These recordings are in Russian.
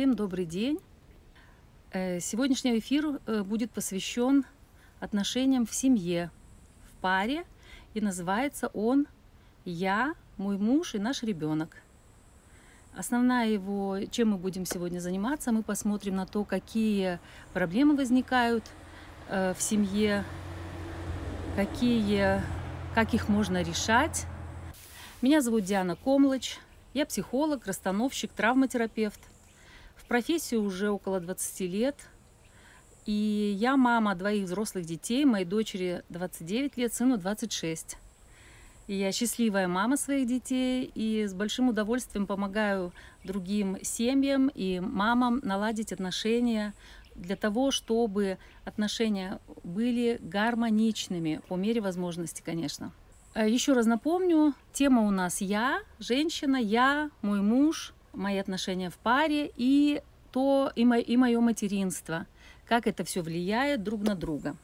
Всем добрый день. Э, сегодняшний эфир э, будет посвящен отношениям в семье, в паре, и называется он «Я, мой муж и наш ребенок». Основная его, чем мы будем сегодня заниматься, мы посмотрим на то, какие проблемы возникают э, в семье, какие, как их можно решать. Меня зовут Диана Комлыч, я психолог, расстановщик, травматерапевт. В профессии уже около 20 лет. И я мама двоих взрослых детей, моей дочери 29 лет, сыну 26. И я счастливая мама своих детей и с большим удовольствием помогаю другим семьям и мамам наладить отношения для того, чтобы отношения были гармоничными, по мере возможности, конечно. Э, Еще раз напомню, тема у нас я, женщина, я, мой муж, мои отношения в паре и то и, мо, и мое материнство, как это все влияет друг на друга.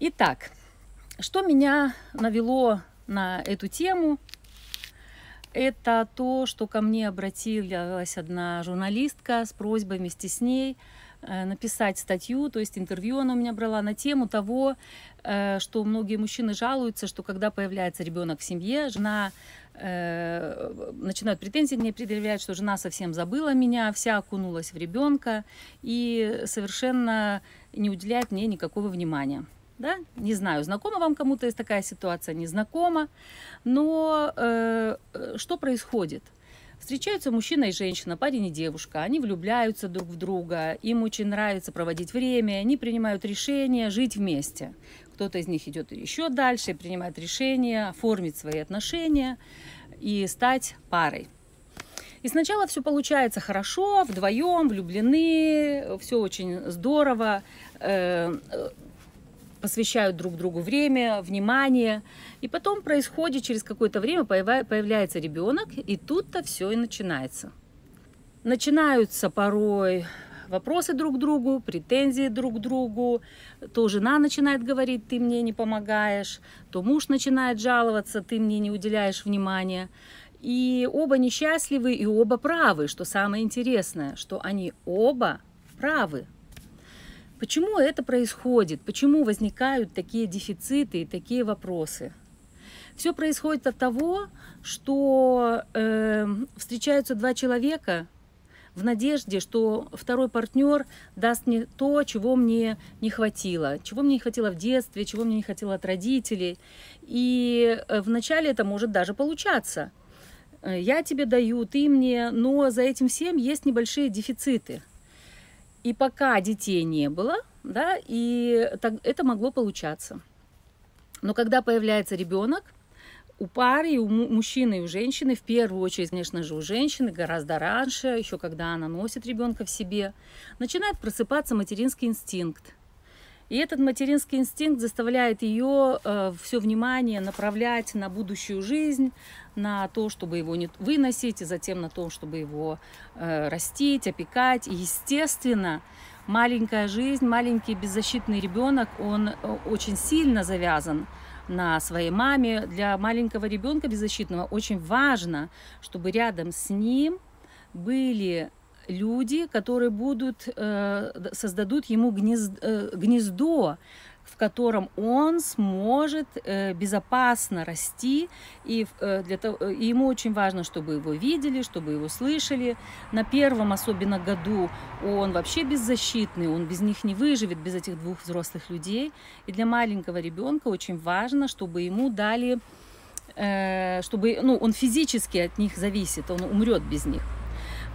Итак, что меня навело на эту тему? Это то, что ко мне обратилась одна журналистка с просьбой вместе с ней написать статью, то есть интервью она у меня брала на тему того, э, что многие мужчины жалуются, что когда появляется ребенок в семье, жена э, начинают претензии мне предъявлять, что жена совсем забыла меня, вся окунулась в ребенка и совершенно не уделяет мне никакого внимания. Да? Не знаю, знакома вам кому-то такая ситуация, не знакома, но э, что происходит? Встречаются мужчина и женщина, парень и девушка. Они влюбляются друг в друга, им очень нравится проводить время, они принимают решение жить вместе. Кто-то из них идет еще дальше, принимает решение оформить свои отношения и стать парой. И сначала все получается хорошо, вдвоем, влюблены, все очень здорово, э, посвящают друг другу время, внимание. И потом происходит, через какое-то время появляется ребенок, и тут-то все и начинается. Начинаются порой вопросы друг к другу, претензии друг к другу. То жена начинает говорить, ты мне не помогаешь, то муж начинает жаловаться, ты мне не уделяешь внимания. И оба несчастливы, и оба правы, что самое интересное, что они оба правы. Почему это происходит? Почему возникают такие дефициты и такие вопросы? Все происходит от того, что э, встречаются два человека в надежде, что второй партнер даст мне то, чего мне не хватило, чего мне не хватило в детстве, чего мне не хватило от родителей. И э, вначале это может даже получаться. Э, я тебе даю, ты мне, но за этим всем есть небольшие дефициты. И пока детей не было, да, и так, это могло получаться. Но когда появляется ребенок, у пары, у мужчины, и у женщины, в первую очередь, конечно же, у женщины, гораздо раньше, еще когда она носит ребенка в себе, начинает просыпаться материнский инстинкт. И этот материнский инстинкт заставляет ее э, все внимание направлять на будущую жизнь, на то, чтобы его не выносить, и затем на то, чтобы его э, растить, опекать. И, естественно, маленькая жизнь, маленький беззащитный ребенок, он э, очень сильно завязан на своей маме. Для маленького ребенка беззащитного очень важно, чтобы рядом с ним были люди, которые будут, э, создадут ему э, гнездо, в котором он сможет э, безопасно расти, и, для того, и ему очень важно, чтобы его видели, чтобы его слышали. На первом особенно году он вообще беззащитный, он без них не выживет, без этих двух взрослых людей. И для маленького ребенка очень важно, чтобы ему дали, чтобы, ну, он физически от них зависит, он умрет без них.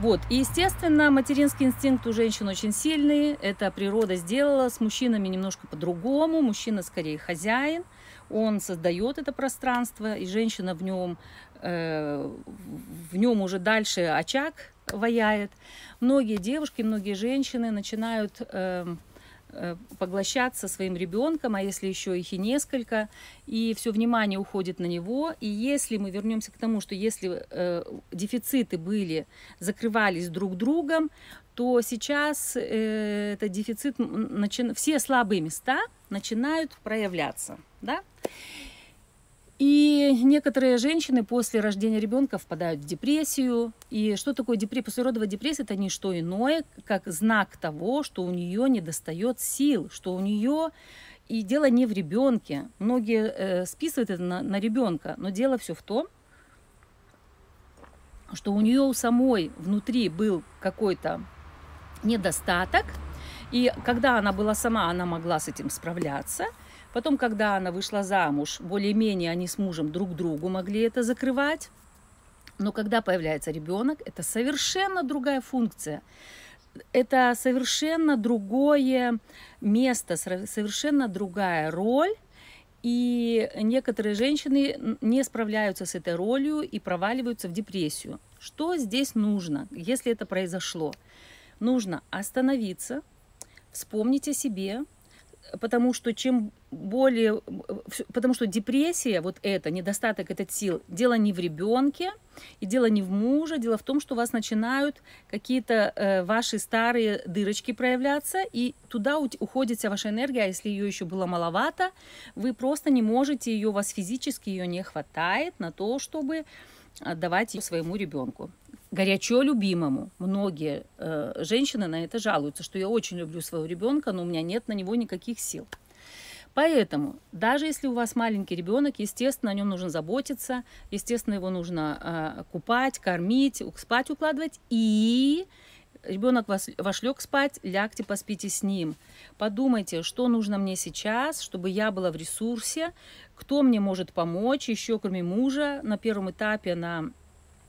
Вот. И, естественно, материнский инстинкт у женщин очень сильный. Это природа сделала с мужчинами немножко по-другому. Мужчина скорее хозяин. Он создает это пространство, и женщина в нем, э, в нем уже дальше очаг ваяет. Многие девушки, многие женщины начинают э, поглощаться своим ребенком, а если еще их и несколько, и все внимание уходит на него. И если мы вернемся к тому, что если э, дефициты были, закрывались друг другом, то сейчас э, этот дефицит, начи... все слабые места начинают проявляться. Да? И некоторые женщины после рождения ребенка впадают в депрессию. И что такое депрессия? Послеродовая депрессия – это не что иное, как знак того, что у нее недостает сил, что у нее и дело не в ребенке. Многие э, списывают это на, на ребенка, но дело все в том, что у нее у самой внутри был какой-то недостаток, и когда она была сама, она могла с этим справляться. Потом, когда она вышла замуж, более-менее они с мужем друг другу могли это закрывать. Но когда появляется ребенок, это совершенно другая функция это совершенно другое место, совершенно другая роль. И некоторые женщины не справляются с этой ролью и проваливаются в депрессию. Что здесь нужно, если это произошло? Нужно остановиться, вспомнить о себе, потому что чем более, потому что депрессия, вот это, недостаток этот сил, дело не в ребенке, и дело не в муже, дело в том, что у вас начинают какие-то э, ваши старые дырочки проявляться, и туда уходит вся ваша энергия, а если ее еще было маловато, вы просто не можете ее, у вас физически ее не хватает на то, чтобы отдавать своему ребенку горячо любимому. Многие э, женщины на это жалуются, что я очень люблю своего ребенка, но у меня нет на него никаких сил. Поэтому, даже если у вас маленький ребенок, естественно, о нем нужно заботиться, естественно, его нужно э, купать, кормить, спать укладывать. И ребенок вас, ваш лег спать, лягте, поспите с ним. Подумайте, что нужно мне сейчас, чтобы я была в ресурсе, кто мне может помочь, еще кроме мужа на первом этапе, на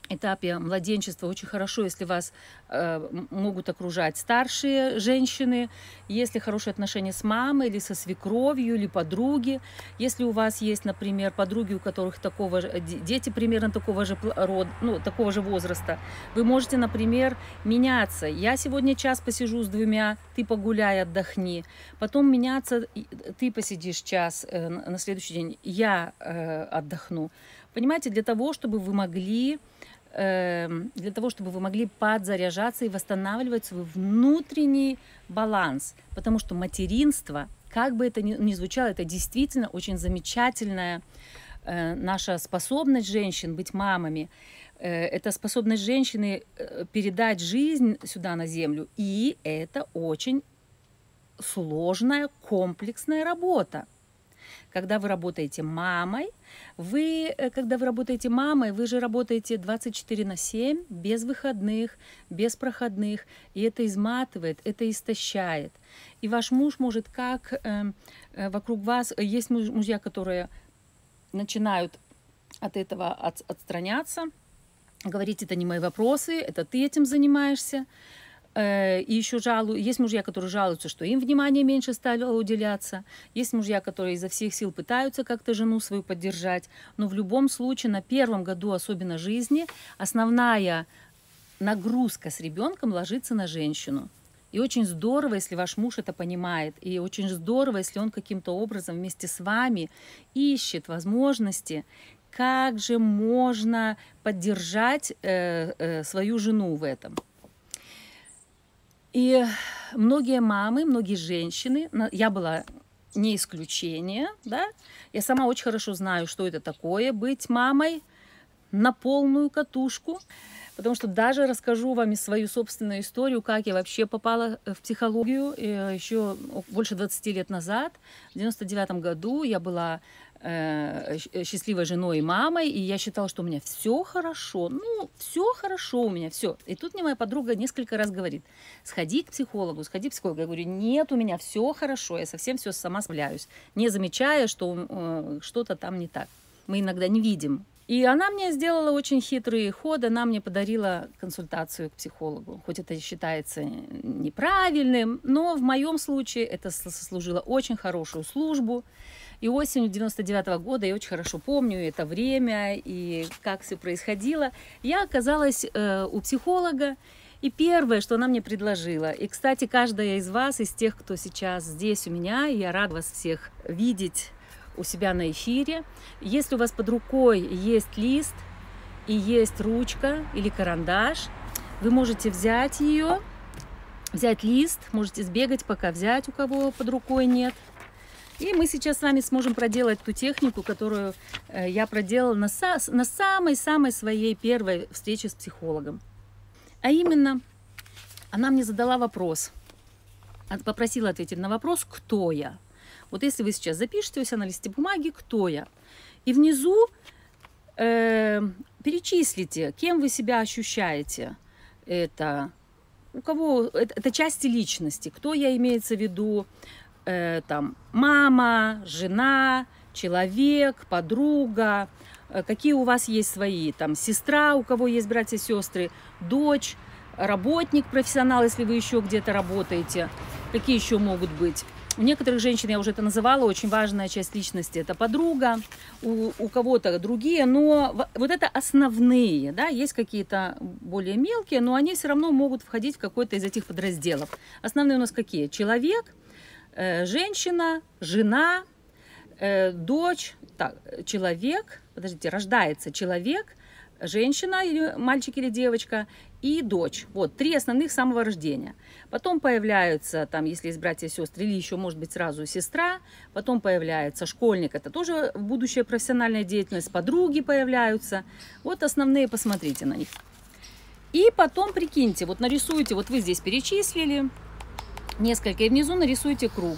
этапе младенчества очень хорошо, если вас э, могут окружать старшие женщины, если хорошие отношения с мамой или со свекровью или подруги, если у вас есть, например, подруги, у которых такого же, дети примерно такого же рода, ну, такого же возраста, вы можете, например, меняться. Я сегодня час посижу с двумя, ты погуляй, отдохни. Потом меняться, ты посидишь час э, на следующий день, я э, отдохну. Понимаете, для того, чтобы вы могли для того, чтобы вы могли подзаряжаться и восстанавливать свой внутренний баланс. Потому что материнство, как бы это ни, звучало, это действительно очень замечательная э, наша способность женщин быть мамами. Э, это способность женщины э, передать жизнь сюда на землю. И это очень сложная, комплексная работа. Когда вы работаете мамой, вы, э, когда вы работаете мамой, вы же работаете 24 на 7, без выходных, без проходных, и это изматывает, это истощает. И ваш муж может как э, э, вокруг вас, есть мужья, которые начинают от этого от, отстраняться, говорить, это не мои вопросы, это ты этим занимаешься. Э, и еще жалу... есть мужья, которые жалуются, что им внимание меньше стало уделяться. Есть мужья, которые изо всех сил пытаются как-то жену свою поддержать. Но в любом случае на первом году особенно жизни основная нагрузка с ребенком ложится на женщину. И очень здорово, если ваш муж это понимает. И очень здорово, если он каким-то образом вместе с вами ищет возможности, как же можно поддержать э, э, свою жену в этом. И многие мамы, многие женщины, я была не исключение, да, я сама очень хорошо знаю, что это такое быть мамой на полную катушку, потому что даже расскажу вам и свою собственную историю, как я вообще попала в психологию еще больше 20 лет назад. В 99 году я была Э, счастливой женой и мамой, и я считала, что у меня все хорошо, ну, все хорошо у меня, все. И тут мне моя подруга несколько раз говорит, сходи к психологу, сходи к психологу. Я говорю, нет, у меня все хорошо, я совсем все сама справляюсь, не замечая, что э, что-то там не так. Мы иногда не видим. И она мне сделала очень хитрый ход, она мне подарила консультацию к психологу. Хоть это считается неправильным, но в моем случае это сослужило очень хорошую службу. И осенью 99 -го года, я очень хорошо помню это время и как все происходило, я оказалась э, у психолога, и первое, что она мне предложила, и, кстати, каждая из вас, из тех, кто сейчас здесь у меня, я рада вас всех видеть у себя на эфире. Если у вас под рукой есть лист и есть ручка или карандаш, вы можете взять ее, взять лист, можете сбегать, пока взять, у кого под рукой нет – И мы сейчас с вами сможем проделать ту технику, которую э, я проделала на, на самой-самой своей первой встрече с психологом. А именно, она мне задала вопрос, попросила ответить на вопрос, кто я. Вот если вы сейчас запишете у себя на листе бумаги, кто я, и внизу э, перечислите, кем вы себя ощущаете. Это у кого это, это части личности, кто я имеется в виду, э, там мама, жена, человек, подруга, э, какие у вас есть свои, там сестра, у кого есть братья, сестры, дочь, работник, профессионал, если вы еще где-то работаете, какие еще могут быть. У некоторых женщин, я уже это называла, очень важная часть личности – это подруга, у, у кого-то другие, но вот это основные, да, есть какие-то более мелкие, но они все равно могут входить в какой-то из этих подразделов. Основные у нас какие? Человек, э, женщина, жена, э, дочь, так, человек, подождите, рождается человек, женщина, или мальчик или девочка, и дочь. Вот, три основных самого рождения. Потом появляются, там, если есть братья и сестры, или еще, может быть, сразу сестра. Потом появляется школьник, это тоже будущая профессиональная деятельность. Подруги появляются. Вот основные, посмотрите на них. И потом прикиньте, вот нарисуйте, вот вы здесь перечислили несколько, и внизу нарисуйте круг.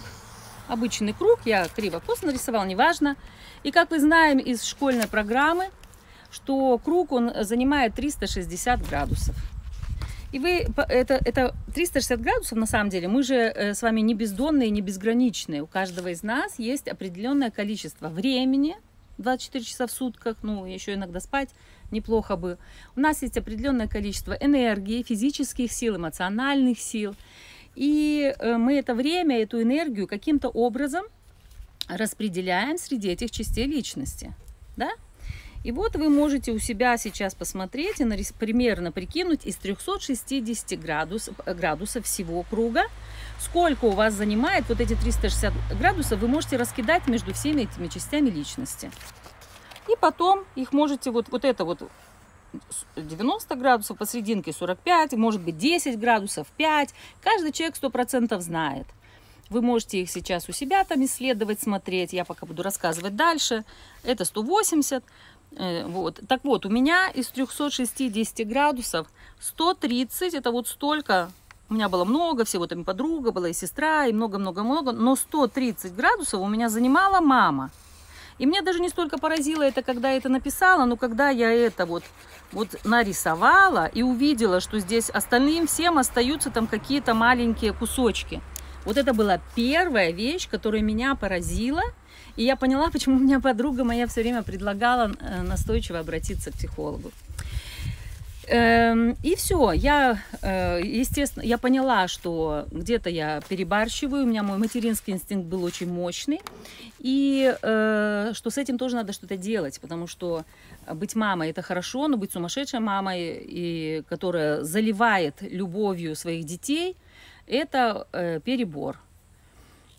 Обычный круг, я криво-косо нарисовал, неважно. И как мы знаем из школьной программы, что круг он занимает 360 градусов. И вы, это, это 360 градусов, на самом деле, мы же э, с вами не бездонные, не безграничные. У каждого из нас есть определенное количество времени, 24 часа в сутках, ну, еще иногда спать неплохо бы. У нас есть определенное количество энергии, физических сил, эмоциональных сил. И э, мы это время, эту энергию каким-то образом распределяем среди этих частей личности. Да? И вот вы можете у себя сейчас посмотреть и примерно прикинуть из 360 градусов, градусов всего круга, сколько у вас занимает вот эти 360 градусов, вы можете раскидать между всеми этими частями личности. И потом их можете, вот, вот это вот 90 градусов, посерединке 45, может быть 10 градусов, 5. Каждый человек 100% знает. Вы можете их сейчас у себя там исследовать, смотреть. Я пока буду рассказывать дальше. Это 180. Э, вот. Так вот, у меня из 360 градусов 130, это вот столько, у меня было много всего, там и подруга была, и сестра, и много-много-много, но 130 градусов у меня занимала мама. И мне даже не столько поразило это, когда я это написала, но когда я это вот, вот нарисовала и увидела, что здесь остальным всем остаются там какие-то маленькие кусочки. Вот это была первая вещь, которая меня поразила – и я поняла, почему у меня подруга моя все время предлагала э, настойчиво обратиться к психологу. Эм, и все, я, э, естественно, я поняла, что где-то я перебарщиваю, у меня мой материнский инстинкт был очень мощный, и э, что с этим тоже надо что-то делать, потому что быть мамой это хорошо, но быть сумасшедшей мамой, и, которая заливает любовью своих детей, это перебор.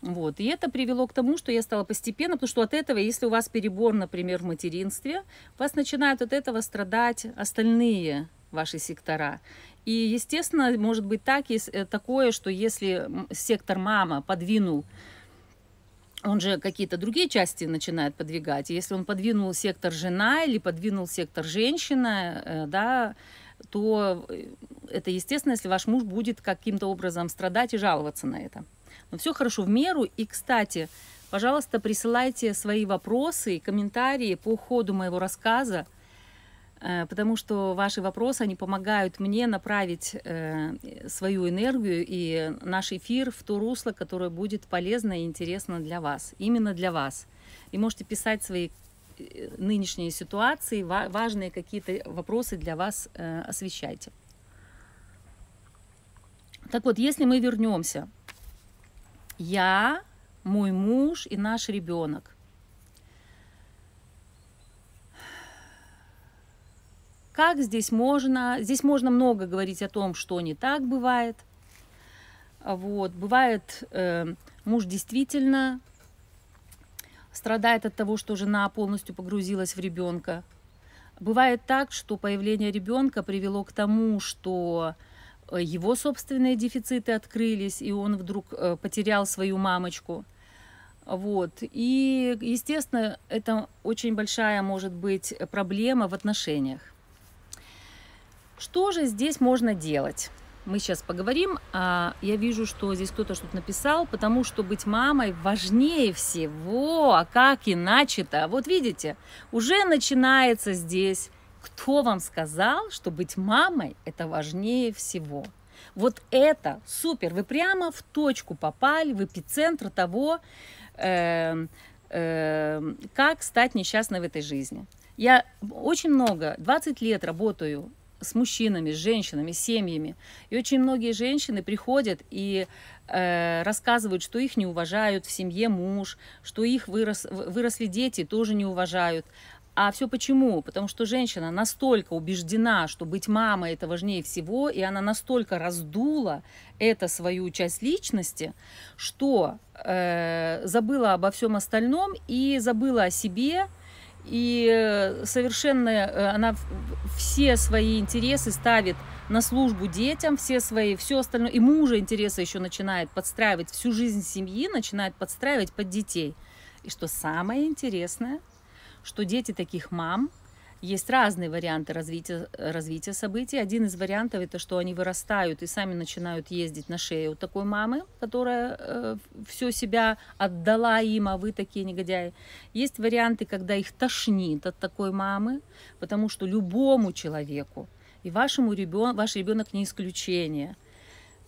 Вот. И это привело к тому, что я стала постепенно, потому что от этого, если у вас перебор, например, в материнстве, вас начинают от этого страдать остальные ваши сектора. И, естественно, может быть так, э, такое, что если сектор мама подвинул он же какие-то другие части начинает подвигать. если он подвинул сектор жена или подвинул сектор женщина, э, да, то э, это естественно, если ваш муж будет каким-то образом страдать и жаловаться на это. Но все хорошо в меру. И, кстати, пожалуйста, присылайте свои вопросы и комментарии по ходу моего рассказа, э, потому что ваши вопросы, они помогают мне направить э, свою энергию и наш эфир в то русло, которое будет полезно и интересно для вас, именно для вас. И можете писать свои э, нынешние ситуации, важные какие-то вопросы для вас освещайте. Так вот, если мы вернемся я, мой муж и наш ребенок. Как здесь можно? Здесь можно много говорить о том, что не так бывает. Вот. Бывает, э, муж действительно страдает от того, что жена полностью погрузилась в ребенка. Бывает так, что появление ребенка привело к тому, что его собственные дефициты открылись, и он вдруг э, потерял свою мамочку. Вот. И, естественно, это очень большая может быть проблема в отношениях. Что же здесь можно делать? Мы сейчас поговорим. А я вижу, что здесь кто-то что-то написал, потому что быть мамой важнее всего. А как иначе-то? Вот видите, уже начинается здесь. Кто вам сказал, что быть мамой это важнее всего? Вот это супер. Вы прямо в точку попали, в эпицентр того, э, э, как стать несчастной в этой жизни. Я очень много, 20 лет работаю с мужчинами, с женщинами, с семьями. И очень многие женщины приходят и э, рассказывают, что их не уважают в семье муж, что их вырос, выросли дети, тоже не уважают. А все почему? Потому что женщина настолько убеждена, что быть мамой это важнее всего, и она настолько раздула это свою часть личности, что э, забыла обо всем остальном и забыла о себе, и совершенно э, она все свои интересы ставит на службу детям, все свои, все остальное, и мужа интересы еще начинает подстраивать, всю жизнь семьи начинает подстраивать под детей. И что самое интересное – что дети таких мам, есть разные варианты развития, развития событий. Один из вариантов это, что они вырастают и сами начинают ездить на шею у такой мамы, которая э, все себя отдала им, а вы такие негодяи. Есть варианты, когда их тошнит от такой мамы, потому что любому человеку, и вашему ребенку, ваш ребенок не исключение,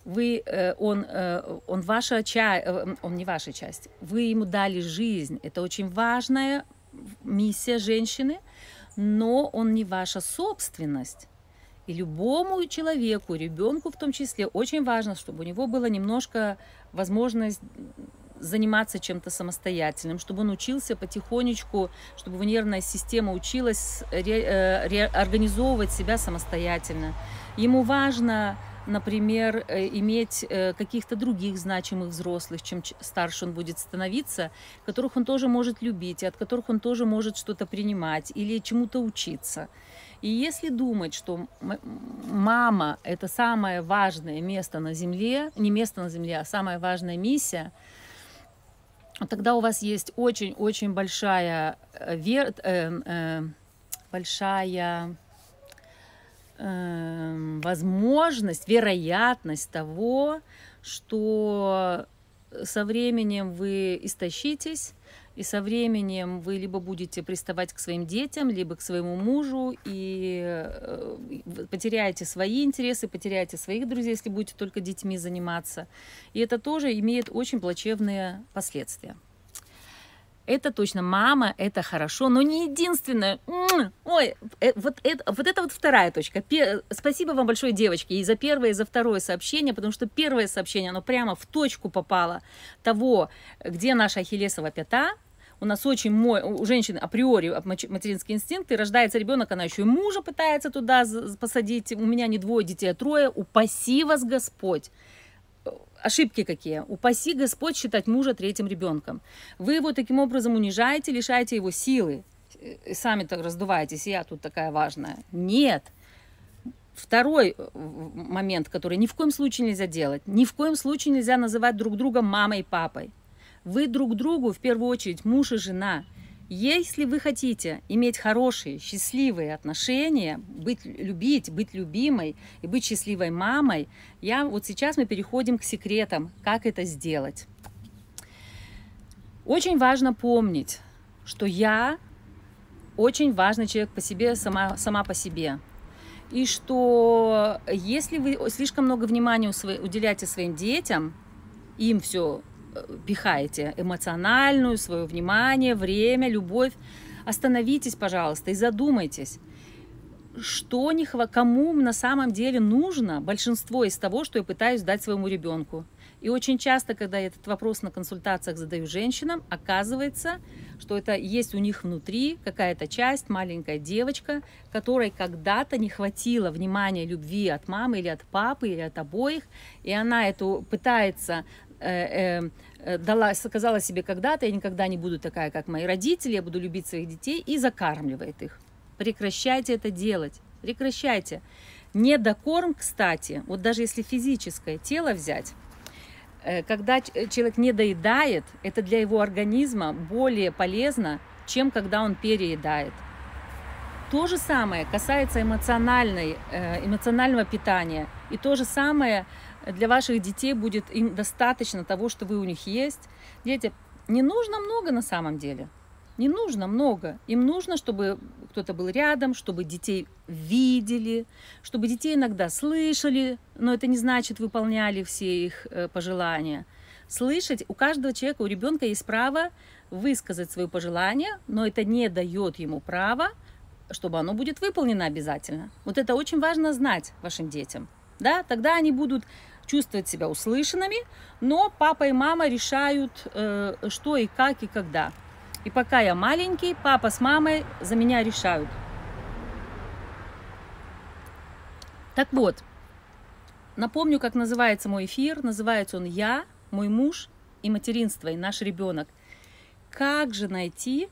вы, э, он, э, он ваша часть, э, он не ваша часть, вы ему дали жизнь. Это очень важная миссия женщины, но он не ваша собственность. И любому человеку, ребенку в том числе, очень важно, чтобы у него была немножко возможность заниматься чем-то самостоятельным, чтобы он учился потихонечку, чтобы его нервная система училась ре, э, организовывать себя самостоятельно. Ему важно например, э, иметь э, каких-то других значимых взрослых, чем старше он будет становиться, которых он тоже может любить, и от которых он тоже может что-то принимать или чему-то учиться. И если думать, что мама – это самое важное место на Земле, не место на Земле, а самая важная миссия, тогда у вас есть очень-очень большая, э, вер... э, э, большая Эм, возможность, вероятность того, что со временем вы истощитесь, и со временем вы либо будете приставать к своим детям, либо к своему мужу, и э, потеряете свои интересы, потеряете своих друзей, если будете только детьми заниматься. И это тоже имеет очень плачевные последствия. Это точно мама, это хорошо, но не единственное. Ой, э, вот это, вот это вот вторая точка. Спасибо вам большое, девочки, и за первое, и за второе сообщение, потому что первое сообщение, оно прямо в точку попало того, где наша ахиллесова пята, у нас очень мой, у женщины априори материнский инстинкт, и рождается ребенок, она еще и мужа пытается туда посадить. У меня не двое детей, а трое. Упаси вас Господь ошибки какие. Упаси Господь считать мужа третьим ребенком. Вы его таким образом унижаете, лишаете его силы. И сами так раздуваетесь, я тут такая важная. Нет. Второй э, момент, который ни в коем случае нельзя делать. Ни в коем случае нельзя называть друг друга мамой и папой. Вы друг другу, в первую очередь, муж и жена – если вы хотите иметь хорошие, счастливые отношения, быть, любить, быть любимой и быть счастливой мамой, я вот сейчас мы переходим к секретам, как это сделать. Очень важно помнить, что я очень важный человек по себе, сама, сама по себе. И что если вы слишком много внимания уделяете своим детям, им все пихаете эмоциональную, свое внимание, время, любовь. Остановитесь, пожалуйста, и задумайтесь, что не, кому на самом деле нужно большинство из того, что я пытаюсь дать своему ребенку. И очень часто, когда я этот вопрос на консультациях задаю женщинам, оказывается, что это есть у них внутри какая-то часть, маленькая девочка, которой когда-то не хватило внимания, любви от мамы или от папы, или от обоих, и она эту пытается Э, э, дала, сказала себе когда-то, я никогда не буду такая, как мои родители, я буду любить своих детей, и закармливает их. Прекращайте это делать, прекращайте. Недокорм, кстати, вот даже если физическое тело взять, Э, когда э, человек не доедает, это для его организма более полезно, чем когда он переедает. То же самое касается эмоциональной, эмоционального питания. И то же самое для ваших детей будет им достаточно того, что вы у них есть. Дети, не нужно много на самом деле. Не нужно много. Им нужно, чтобы кто-то был рядом, чтобы детей видели, чтобы детей иногда слышали, но это не значит выполняли все их э, пожелания. Слышать, у каждого человека, у ребенка есть право высказать свое пожелание, но это не дает ему права, чтобы оно будет выполнено обязательно. Вот это очень важно знать вашим детям. Да? Тогда они будут чувствовать себя услышанными, но папа и мама решают, э, что и как и когда. И пока я маленький, папа с мамой за меня решают. Так вот, напомню, как называется мой эфир. Называется он «Я, мой муж и материнство, и наш ребенок». Как же найти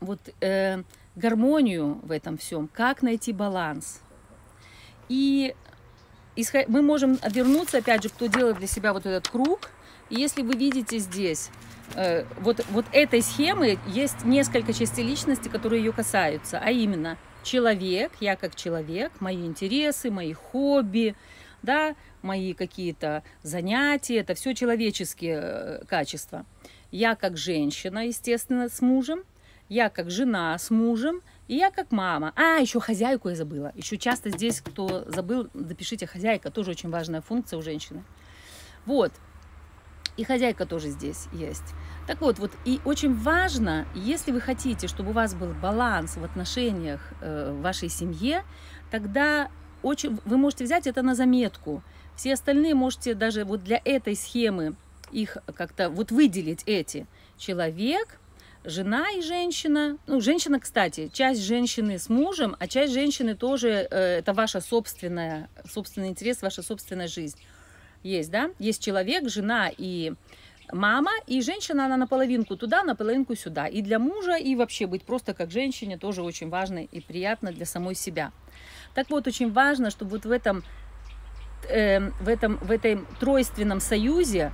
вот э, гармонию в этом всем? Как найти баланс? И мы можем вернуться, опять же, кто делает для себя вот этот круг. И если вы видите здесь Э, вот, вот этой схемы есть несколько частей личности, которые ее касаются, а именно человек, я как человек, мои интересы, мои хобби, да, мои какие-то занятия, это все человеческие э, качества. Я как женщина, естественно, с мужем, я как жена с мужем, и я как мама. А, еще хозяйку я забыла. Еще часто здесь, кто забыл, допишите хозяйка, тоже очень важная функция у женщины. Вот, и хозяйка тоже здесь есть. Так вот, вот и очень важно, если вы хотите, чтобы у вас был баланс в отношениях э, в вашей семье, тогда очень, вы можете взять это на заметку. Все остальные можете даже вот для этой схемы их как-то вот выделить эти. Человек, жена и женщина. Ну, женщина, кстати, часть женщины с мужем, а часть женщины тоже, э, это ваша собственная, собственный интерес, ваша собственная жизнь есть, да? Есть человек, жена и мама, и женщина, она наполовинку туда, наполовинку сюда. И для мужа, и вообще быть просто как женщине тоже очень важно и приятно для самой себя. Так вот, очень важно, чтобы вот в этом, э, в этом, в этом тройственном союзе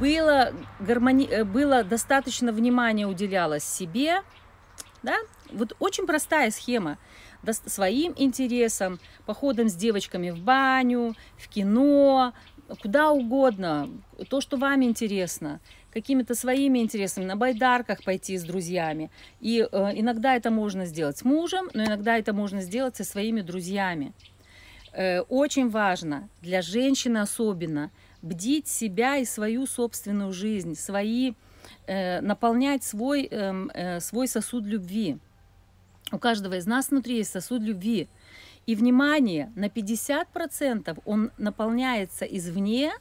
было, гармони... Э, было достаточно внимания уделялось себе, да? Вот очень простая схема своим интересам, походом с девочками в баню, в кино, куда угодно, то, что вам интересно, какими-то своими интересами, на байдарках пойти с друзьями. И э, иногда это можно сделать с мужем, но иногда это можно сделать со своими друзьями. Э, очень важно, для женщины особенно, бдить себя и свою собственную жизнь, свои, э, наполнять свой, э, э, свой сосуд любви. У каждого из нас внутри есть сосуд любви. И внимание, на 50% он наполняется извне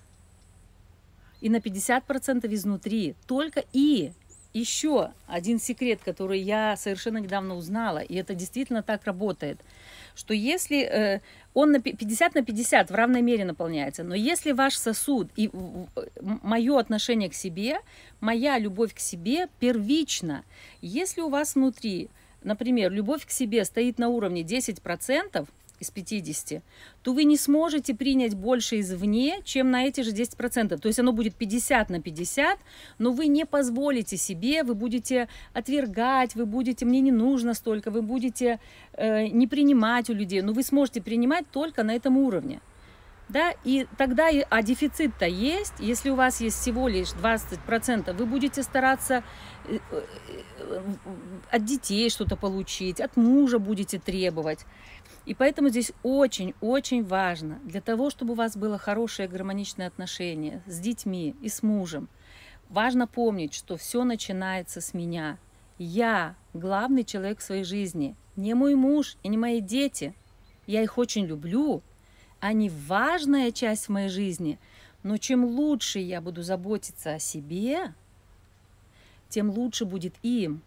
и на 50% изнутри. Только и еще один секрет, который я совершенно недавно узнала, и это действительно так работает, что если э, он на 50 на 50 в равной мере наполняется, но если ваш сосуд и мое отношение к себе, моя любовь к себе первична, если у вас внутри например, любовь к себе стоит на уровне 10% из 50, то вы не сможете принять больше извне, чем на эти же 10%. То есть оно будет 50 на 50, но вы не позволите себе, вы будете отвергать, вы будете, мне не нужно столько, вы будете э, не принимать у людей, но вы сможете принимать только на этом уровне. Да, и тогда, а дефицит-то есть, если у вас есть всего лишь 20%, вы будете стараться э, э, от детей что-то получить, от мужа будете требовать. И поэтому здесь очень-очень важно, для того, чтобы у вас было хорошее гармоничное отношение с детьми и с мужем, важно помнить, что все начинается с меня. Я главный человек в своей жизни, не мой муж и не мои дети. Я их очень люблю, они важная часть моей жизни, но чем лучше я буду заботиться о себе, тем лучше будет им.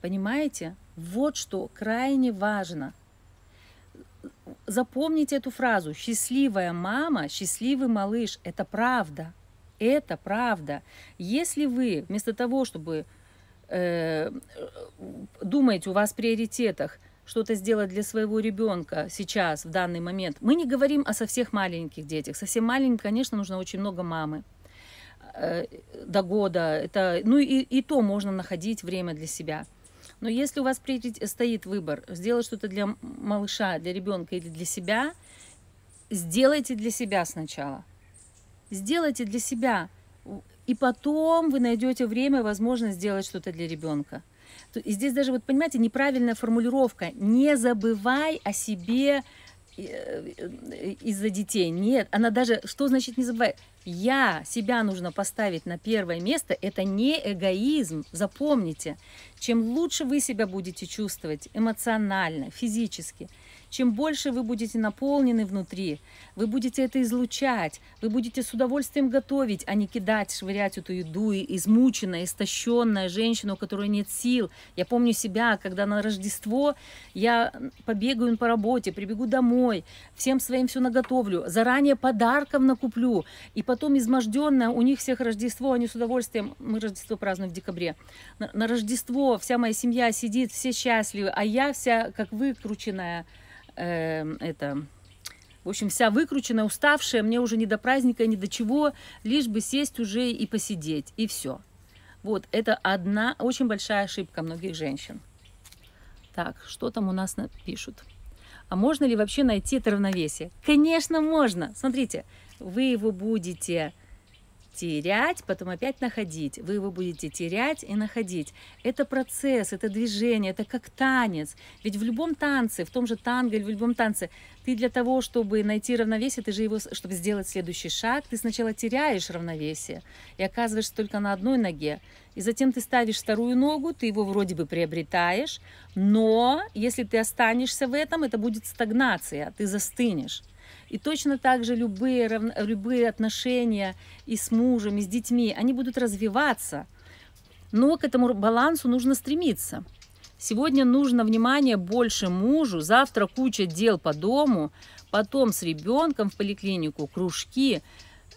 Понимаете? Вот что крайне важно. Запомните эту фразу. Счастливая мама, счастливый малыш. Это правда. Это правда. Если вы вместо того, чтобы э, думаете, у вас в приоритетах – что-то сделать для своего ребенка сейчас, в данный момент. Мы не говорим о совсем маленьких детях. Совсем маленьким, конечно, нужно очень много мамы. э, до года, это, ну и, и то можно находить время для себя. Но если у вас стоит выбор сделать что-то для малыша, для ребенка или для себя, сделайте для себя сначала. Сделайте для себя. И потом вы найдете время, возможность сделать что-то для ребенка. И здесь даже, вот понимаете, неправильная формулировка. Не забывай о себе из-за детей. Нет, она даже, что значит не забывай? Я, себя нужно поставить на первое место. Это не эгоизм, запомните. Чем лучше вы себя будете чувствовать эмоционально, физически – чем больше вы будете наполнены внутри, вы будете это излучать, вы будете с удовольствием готовить, а не кидать, швырять эту еду, и измученная, истощенная женщина, у которой нет сил. Я помню себя, когда на Рождество я побегаю по работе, прибегу домой, всем своим все наготовлю, заранее подарков накуплю, и потом изможденная, у них всех Рождество, они с удовольствием, мы Рождество празднуем в декабре, на, на Рождество вся моя семья сидит, все счастливы, а я вся как выкрученная, э, это, в общем, вся выкрученная, уставшая, мне уже не до праздника, ни до чего, лишь бы сесть уже и посидеть, и все. Вот, это одна очень большая ошибка многих женщин. Так, что там у нас пишут? А можно ли вообще найти это равновесие? Конечно, можно. Смотрите, вы его будете терять, потом опять находить. Вы его будете терять и находить. Это процесс, это движение, это как танец. Ведь в любом танце, в том же танго или в любом танце, ты для того, чтобы найти равновесие, ты же его, чтобы сделать следующий шаг, ты сначала теряешь равновесие и оказываешься только на одной ноге. И затем ты ставишь вторую ногу, ты его вроде бы приобретаешь, но если ты останешься в этом, это будет стагнация, ты застынешь. И точно так же любые, любые отношения и с мужем, и с детьми, они будут развиваться. Но к этому балансу нужно стремиться. Сегодня нужно внимание больше мужу, завтра куча дел по дому, потом с ребенком в поликлинику, кружки,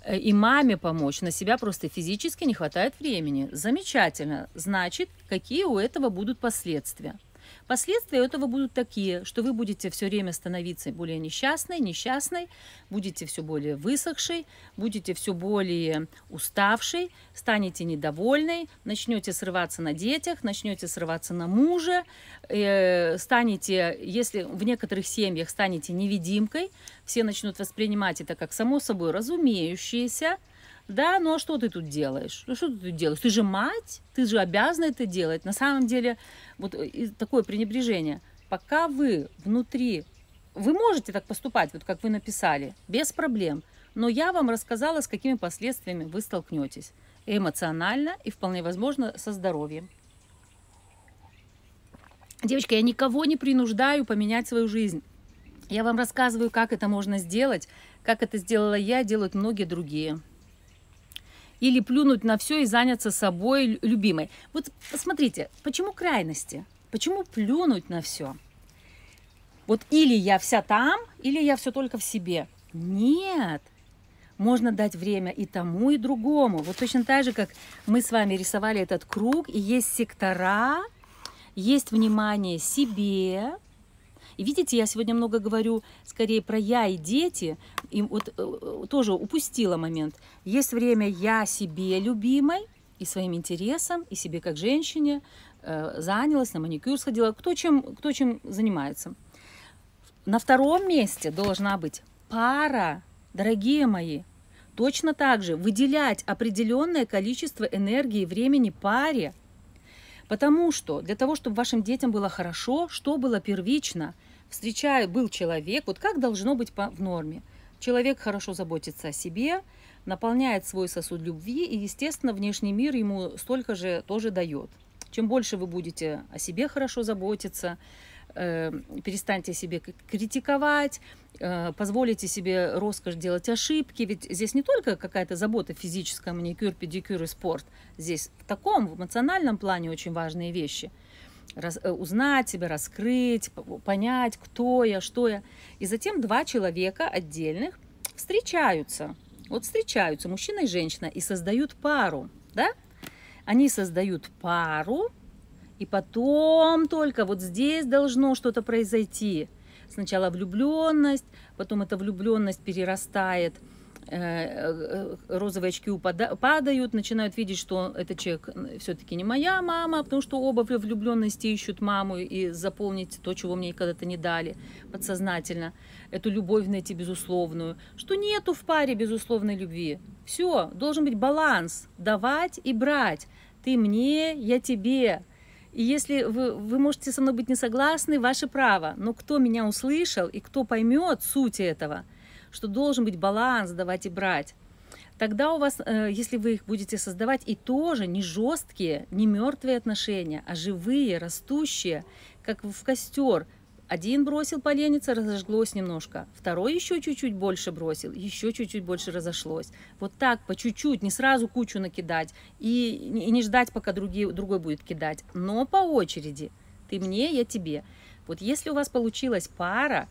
э, и маме помочь. На себя просто физически не хватает времени. Замечательно. Значит, какие у этого будут последствия? Последствия этого будут такие, что вы будете все время становиться более несчастной, несчастной, будете все более высохшей, будете все более уставшей, станете недовольной, начнете срываться на детях, начнете срываться на муже, э, станете, если в некоторых семьях станете невидимкой, все начнут воспринимать это как само собой разумеющееся, да, ну а что ты тут делаешь? Ну что ты тут делаешь? Ты же мать, ты же обязана это делать. На самом деле, вот э, такое пренебрежение. Пока вы внутри, вы можете так поступать, вот как вы написали, без проблем. Но я вам рассказала, с какими последствиями вы столкнетесь. Эмоционально и вполне возможно со здоровьем. Девочка, я никого не принуждаю поменять свою жизнь. Я вам рассказываю, как это можно сделать, как это сделала я, делают многие другие или плюнуть на все и заняться собой любимой. Вот посмотрите, почему крайности? Почему плюнуть на все? Вот или я вся там, или я все только в себе. Нет, можно дать время и тому, и другому. Вот точно так же, как мы с вами рисовали этот круг, и есть сектора, есть внимание себе, и видите, я сегодня много говорю скорее про я и дети, и вот э, тоже упустила момент. Есть время я себе любимой и своим интересам, и себе как женщине, э, занялась, на маникюр сходила, кто чем, кто чем занимается. На втором месте должна быть пара, дорогие мои. Точно так же выделять определенное количество энергии и времени паре. Потому что для того, чтобы вашим детям было хорошо, что было первично – встречаю, был человек, вот как должно быть по, в норме. Человек хорошо заботится о себе, наполняет свой сосуд любви, и, естественно, внешний мир ему столько же тоже дает. Чем больше вы будете о себе хорошо заботиться, э, перестаньте себе критиковать, э, позволите себе роскошь делать ошибки. Ведь здесь не только какая-то забота физическая, маникюр, педикюр и спорт. Здесь в таком, в эмоциональном плане очень важные вещи – раз, э, узнать себя, раскрыть, понять, кто я, что я. И затем два человека отдельных встречаются. Вот встречаются, мужчина и женщина, и создают пару, да? Они создают пару, и потом только вот здесь должно что-то произойти. Сначала влюбленность, потом эта влюбленность перерастает розовые очки упада- падают, начинают видеть, что этот человек все-таки не моя мама, потому что оба влюбленности ищут маму и заполнить то, чего мне когда-то не дали подсознательно, эту любовь найти безусловную, что нету в паре безусловной любви. Все, должен быть баланс, давать и брать. Ты мне, я тебе. И если вы, вы можете со мной быть не согласны, ваше право. Но кто меня услышал и кто поймет суть этого – что должен быть баланс давать и брать. Тогда у вас, э, если вы их будете создавать, и тоже не жесткие, не мертвые отношения, а живые, растущие, как в костер. Один бросил полениться, разожглось немножко. Второй еще чуть-чуть больше бросил, еще чуть-чуть больше разошлось. Вот так, по чуть-чуть, не сразу кучу накидать и не ждать, пока другие, другой будет кидать, но по очереди. Ты мне, я тебе. Вот если у вас получилась пара,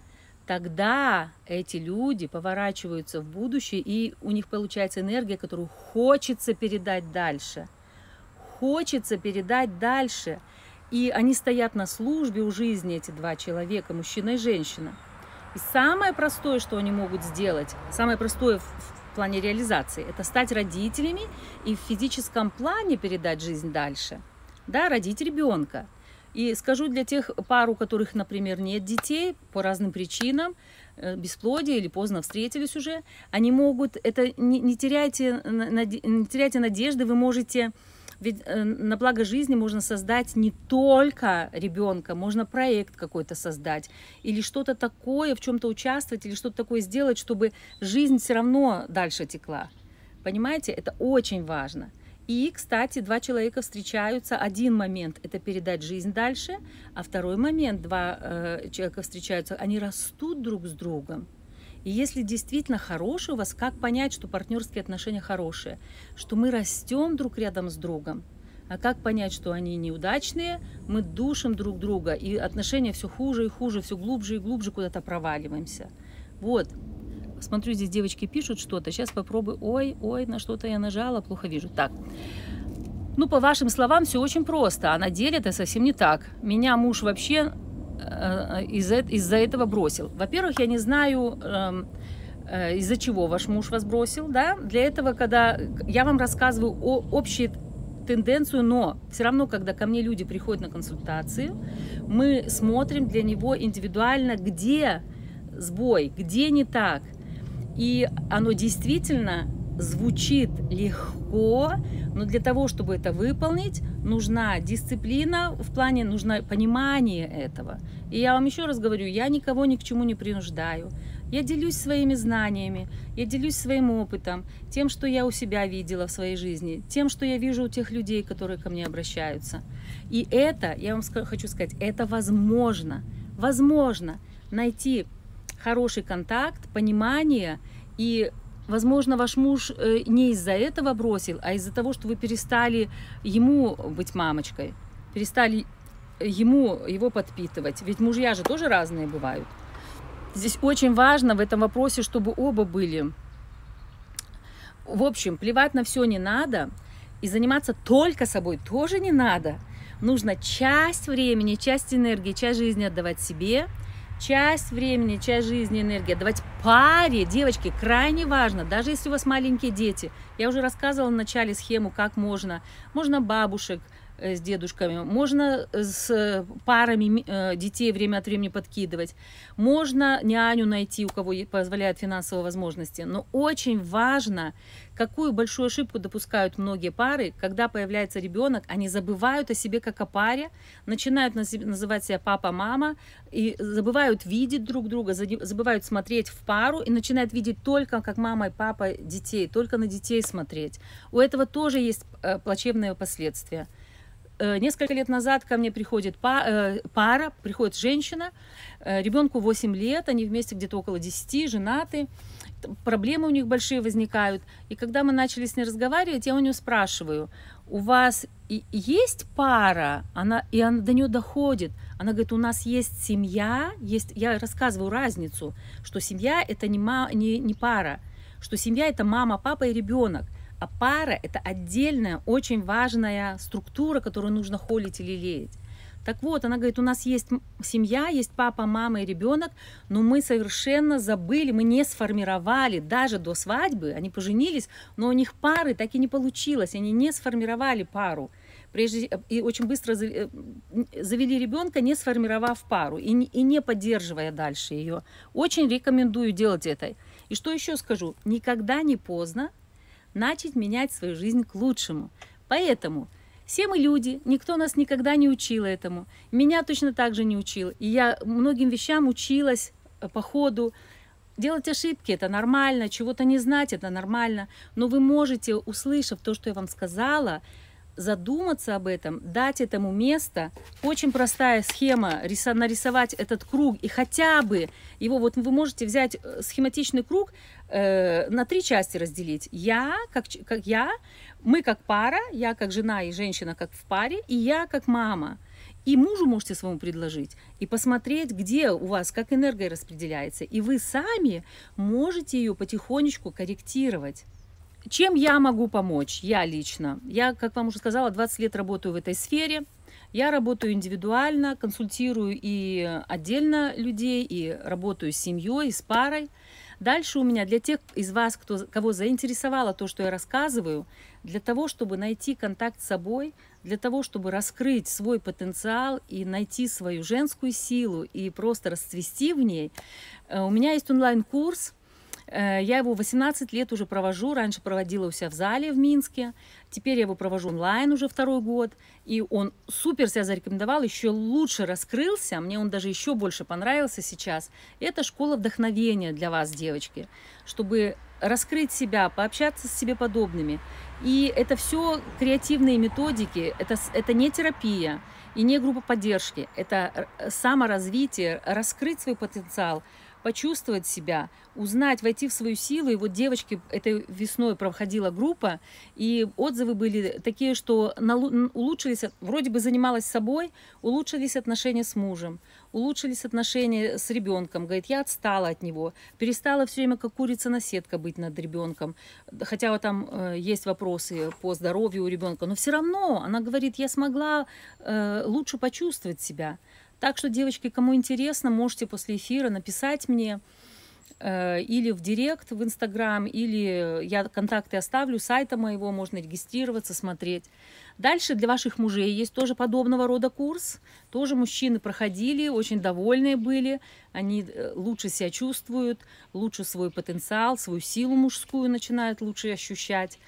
тогда эти люди поворачиваются в будущее, и у них получается энергия, которую хочется передать дальше. Хочется передать дальше. И они стоят на службе у жизни, эти два человека, мужчина и женщина. И самое простое, что они могут сделать, самое простое в плане реализации, это стать родителями и в физическом плане передать жизнь дальше. Да, родить ребенка. И скажу для тех пар, у которых, например, нет детей по разным причинам, э, бесплодие или поздно встретились уже, они могут, это не, не, теряйте, не теряйте надежды, вы можете, ведь э, на благо жизни можно создать не только ребенка, можно проект какой-то создать, или что-то такое, в чем-то участвовать, или что-то такое сделать, чтобы жизнь все равно дальше текла. Понимаете, это очень важно. И, кстати, два человека встречаются. Один момент – это передать жизнь дальше, а второй момент – два э, человека встречаются, они растут друг с другом. И если действительно хороший у вас, как понять, что партнерские отношения хорошие? Что мы растем друг рядом с другом. А как понять, что они неудачные? Мы душим друг друга, и отношения все хуже и хуже, все глубже и глубже куда-то проваливаемся. Вот, Смотрю, здесь девочки пишут что-то. Сейчас попробую. Ой, ой, на что-то я нажала, плохо вижу. Так. Ну, по вашим словам, все очень просто, а на деле это совсем не так. Меня муж вообще э, из-за из этого бросил. Во-первых, я не знаю, эм, э, из-за чего ваш муж вас бросил, да? Для этого, когда я вам рассказываю о общей тенденцию, но все равно, когда ко мне люди приходят на консультацию, мы смотрим для него индивидуально, где сбой, где не так, и оно действительно звучит легко, но для того, чтобы это выполнить, нужна дисциплина, в плане нужно понимание этого. И я вам еще раз говорю, я никого ни к чему не принуждаю. Я делюсь своими знаниями, я делюсь своим опытом, тем, что я у себя видела в своей жизни, тем, что я вижу у тех людей, которые ко мне обращаются. И это, я вам хочу сказать, это возможно. Возможно найти хороший контакт, понимание, и, возможно, ваш муж э, не из-за этого бросил, а из-за того, что вы перестали ему быть мамочкой, перестали ему его подпитывать. Ведь мужья же тоже разные бывают. Здесь очень важно в этом вопросе, чтобы оба были. В общем, плевать на все не надо, и заниматься только собой тоже не надо. Нужно часть времени, часть энергии, часть жизни отдавать себе – часть времени, часть жизни, энергии отдавать паре, девочки, крайне важно, даже если у вас маленькие дети. Я уже рассказывала в начале схему, как можно. Можно бабушек, с дедушками, можно с парами э, детей время от времени подкидывать, можно няню найти, у кого позволяют финансовые возможности, но очень важно, какую большую ошибку допускают многие пары, когда появляется ребенок, они забывают о себе как о паре, начинают называть себя папа-мама, и забывают видеть друг друга, забывают смотреть в пару и начинают видеть только как мама и папа детей, только на детей смотреть. У этого тоже есть э, плачевные последствия. Э, несколько лет назад ко мне приходит э, пара, приходит женщина, э, ребенку 8 лет, они вместе где-то около 10, женаты, проблемы у них большие возникают. И когда мы начали с ней разговаривать, я у нее спрашиваю, у вас есть пара? Она, и она до нее доходит. Она говорит, у нас есть семья, есть, я рассказываю разницу, что семья это не, ма, не, не пара, что семья это мама, папа и ребенок. А пара – это отдельная, очень важная структура, которую нужно холить или леять. Так вот, она говорит, у нас есть семья, есть папа, мама и ребенок, но мы совершенно забыли, мы не сформировали даже до свадьбы, они поженились, но у них пары так и не получилось, они не сформировали пару прежде и очень быстро э, завели ребенка, не сформировав пару и не, и не поддерживая дальше ее. Очень рекомендую делать это. И что еще скажу? Никогда не поздно начать менять свою жизнь к лучшему. Поэтому все мы люди, никто нас никогда не учил этому. Меня точно так же не учил. И я многим вещам училась э, по ходу. Делать ошибки – это нормально, чего-то не знать – это нормально. Но вы можете, услышав то, что я вам сказала, задуматься об этом, дать этому место. Очень простая схема, нарисовать этот круг и хотя бы его, вот вы можете взять э, схематичный круг, э, на три части разделить. Я, как, как я, мы как пара, я как жена и женщина как в паре, и я как мама. И мужу можете своему предложить, и посмотреть, где у вас, как энергия распределяется. И вы сами можете ее потихонечку корректировать. Чем я могу помочь? Я лично. Я, как вам уже сказала, 20 лет работаю в этой сфере. Я работаю индивидуально, консультирую и отдельно людей, и работаю с семьей, и с парой. Дальше у меня для тех из вас, кто, кого заинтересовало то, что я рассказываю, для того, чтобы найти контакт с собой, для того, чтобы раскрыть свой потенциал и найти свою женскую силу и просто расцвести в ней, э, у меня есть онлайн-курс – я его 18 лет уже провожу. Раньше проводила у себя в зале в Минске. Теперь я его провожу онлайн уже второй год. И он супер себя зарекомендовал, еще лучше раскрылся. Мне он даже еще больше понравился сейчас. Это школа вдохновения для вас, девочки. Чтобы раскрыть себя, пообщаться с себе подобными. И это все креативные методики. Это, это не терапия и не группа поддержки. Это э, саморазвитие, раскрыть свой потенциал – почувствовать себя, узнать, войти в свою силу. И вот девочки этой весной проходила группа, и отзывы были такие, что улучшились, вроде бы занималась собой, улучшились отношения с мужем, улучшились отношения с ребенком. Говорит, я отстала от него, перестала все время как курица на сетка быть над ребенком. Хотя вот там э, есть вопросы по здоровью у ребенка, но все равно она говорит, я смогла э, лучше почувствовать себя. Так что, девочки, кому интересно, можете после эфира написать мне э, или в директ в Инстаграм, или я контакты оставлю сайта моего, можно регистрироваться, смотреть. Дальше для ваших мужей есть тоже подобного рода курс. Тоже мужчины проходили, очень довольные были. Они э, лучше себя чувствуют, лучше свой потенциал, свою силу мужскую начинают лучше ощущать.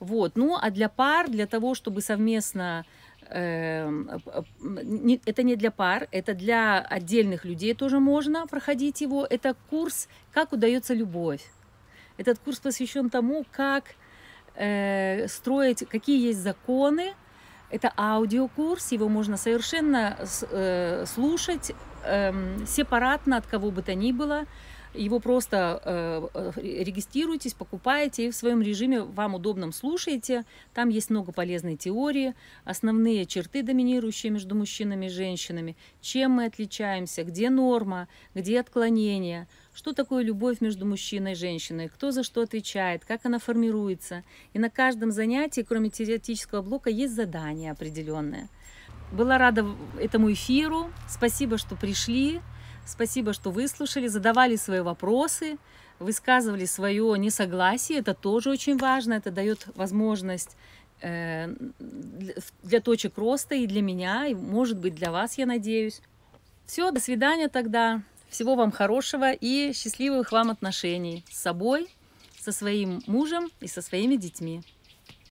Вот. Ну, а для пар, для того, чтобы совместно это не для пар, это для отдельных людей тоже можно проходить его. Это курс «Как удается любовь». Этот курс посвящен тому, как э, строить, какие есть законы. Это аудиокурс, его можно совершенно э, слушать э, сепаратно от кого бы то ни было. Его просто э, регистрируйтесь, покупаете и в своем режиме вам удобном слушаете. Там есть много полезной теории, основные черты, доминирующие между мужчинами и женщинами, чем мы отличаемся, где норма, где отклонение, что такое любовь между мужчиной и женщиной, кто за что отвечает, как она формируется. И на каждом занятии, кроме теоретического блока, есть задание определенное. Была рада этому эфиру. Спасибо, что пришли. Спасибо, что выслушали, задавали свои вопросы, высказывали свое несогласие. Это тоже очень важно. Это дает возможность э, для точек роста и для меня, и может быть для вас, я надеюсь. Все, до свидания тогда. Всего вам хорошего и счастливых вам отношений с собой, со своим мужем и со своими детьми.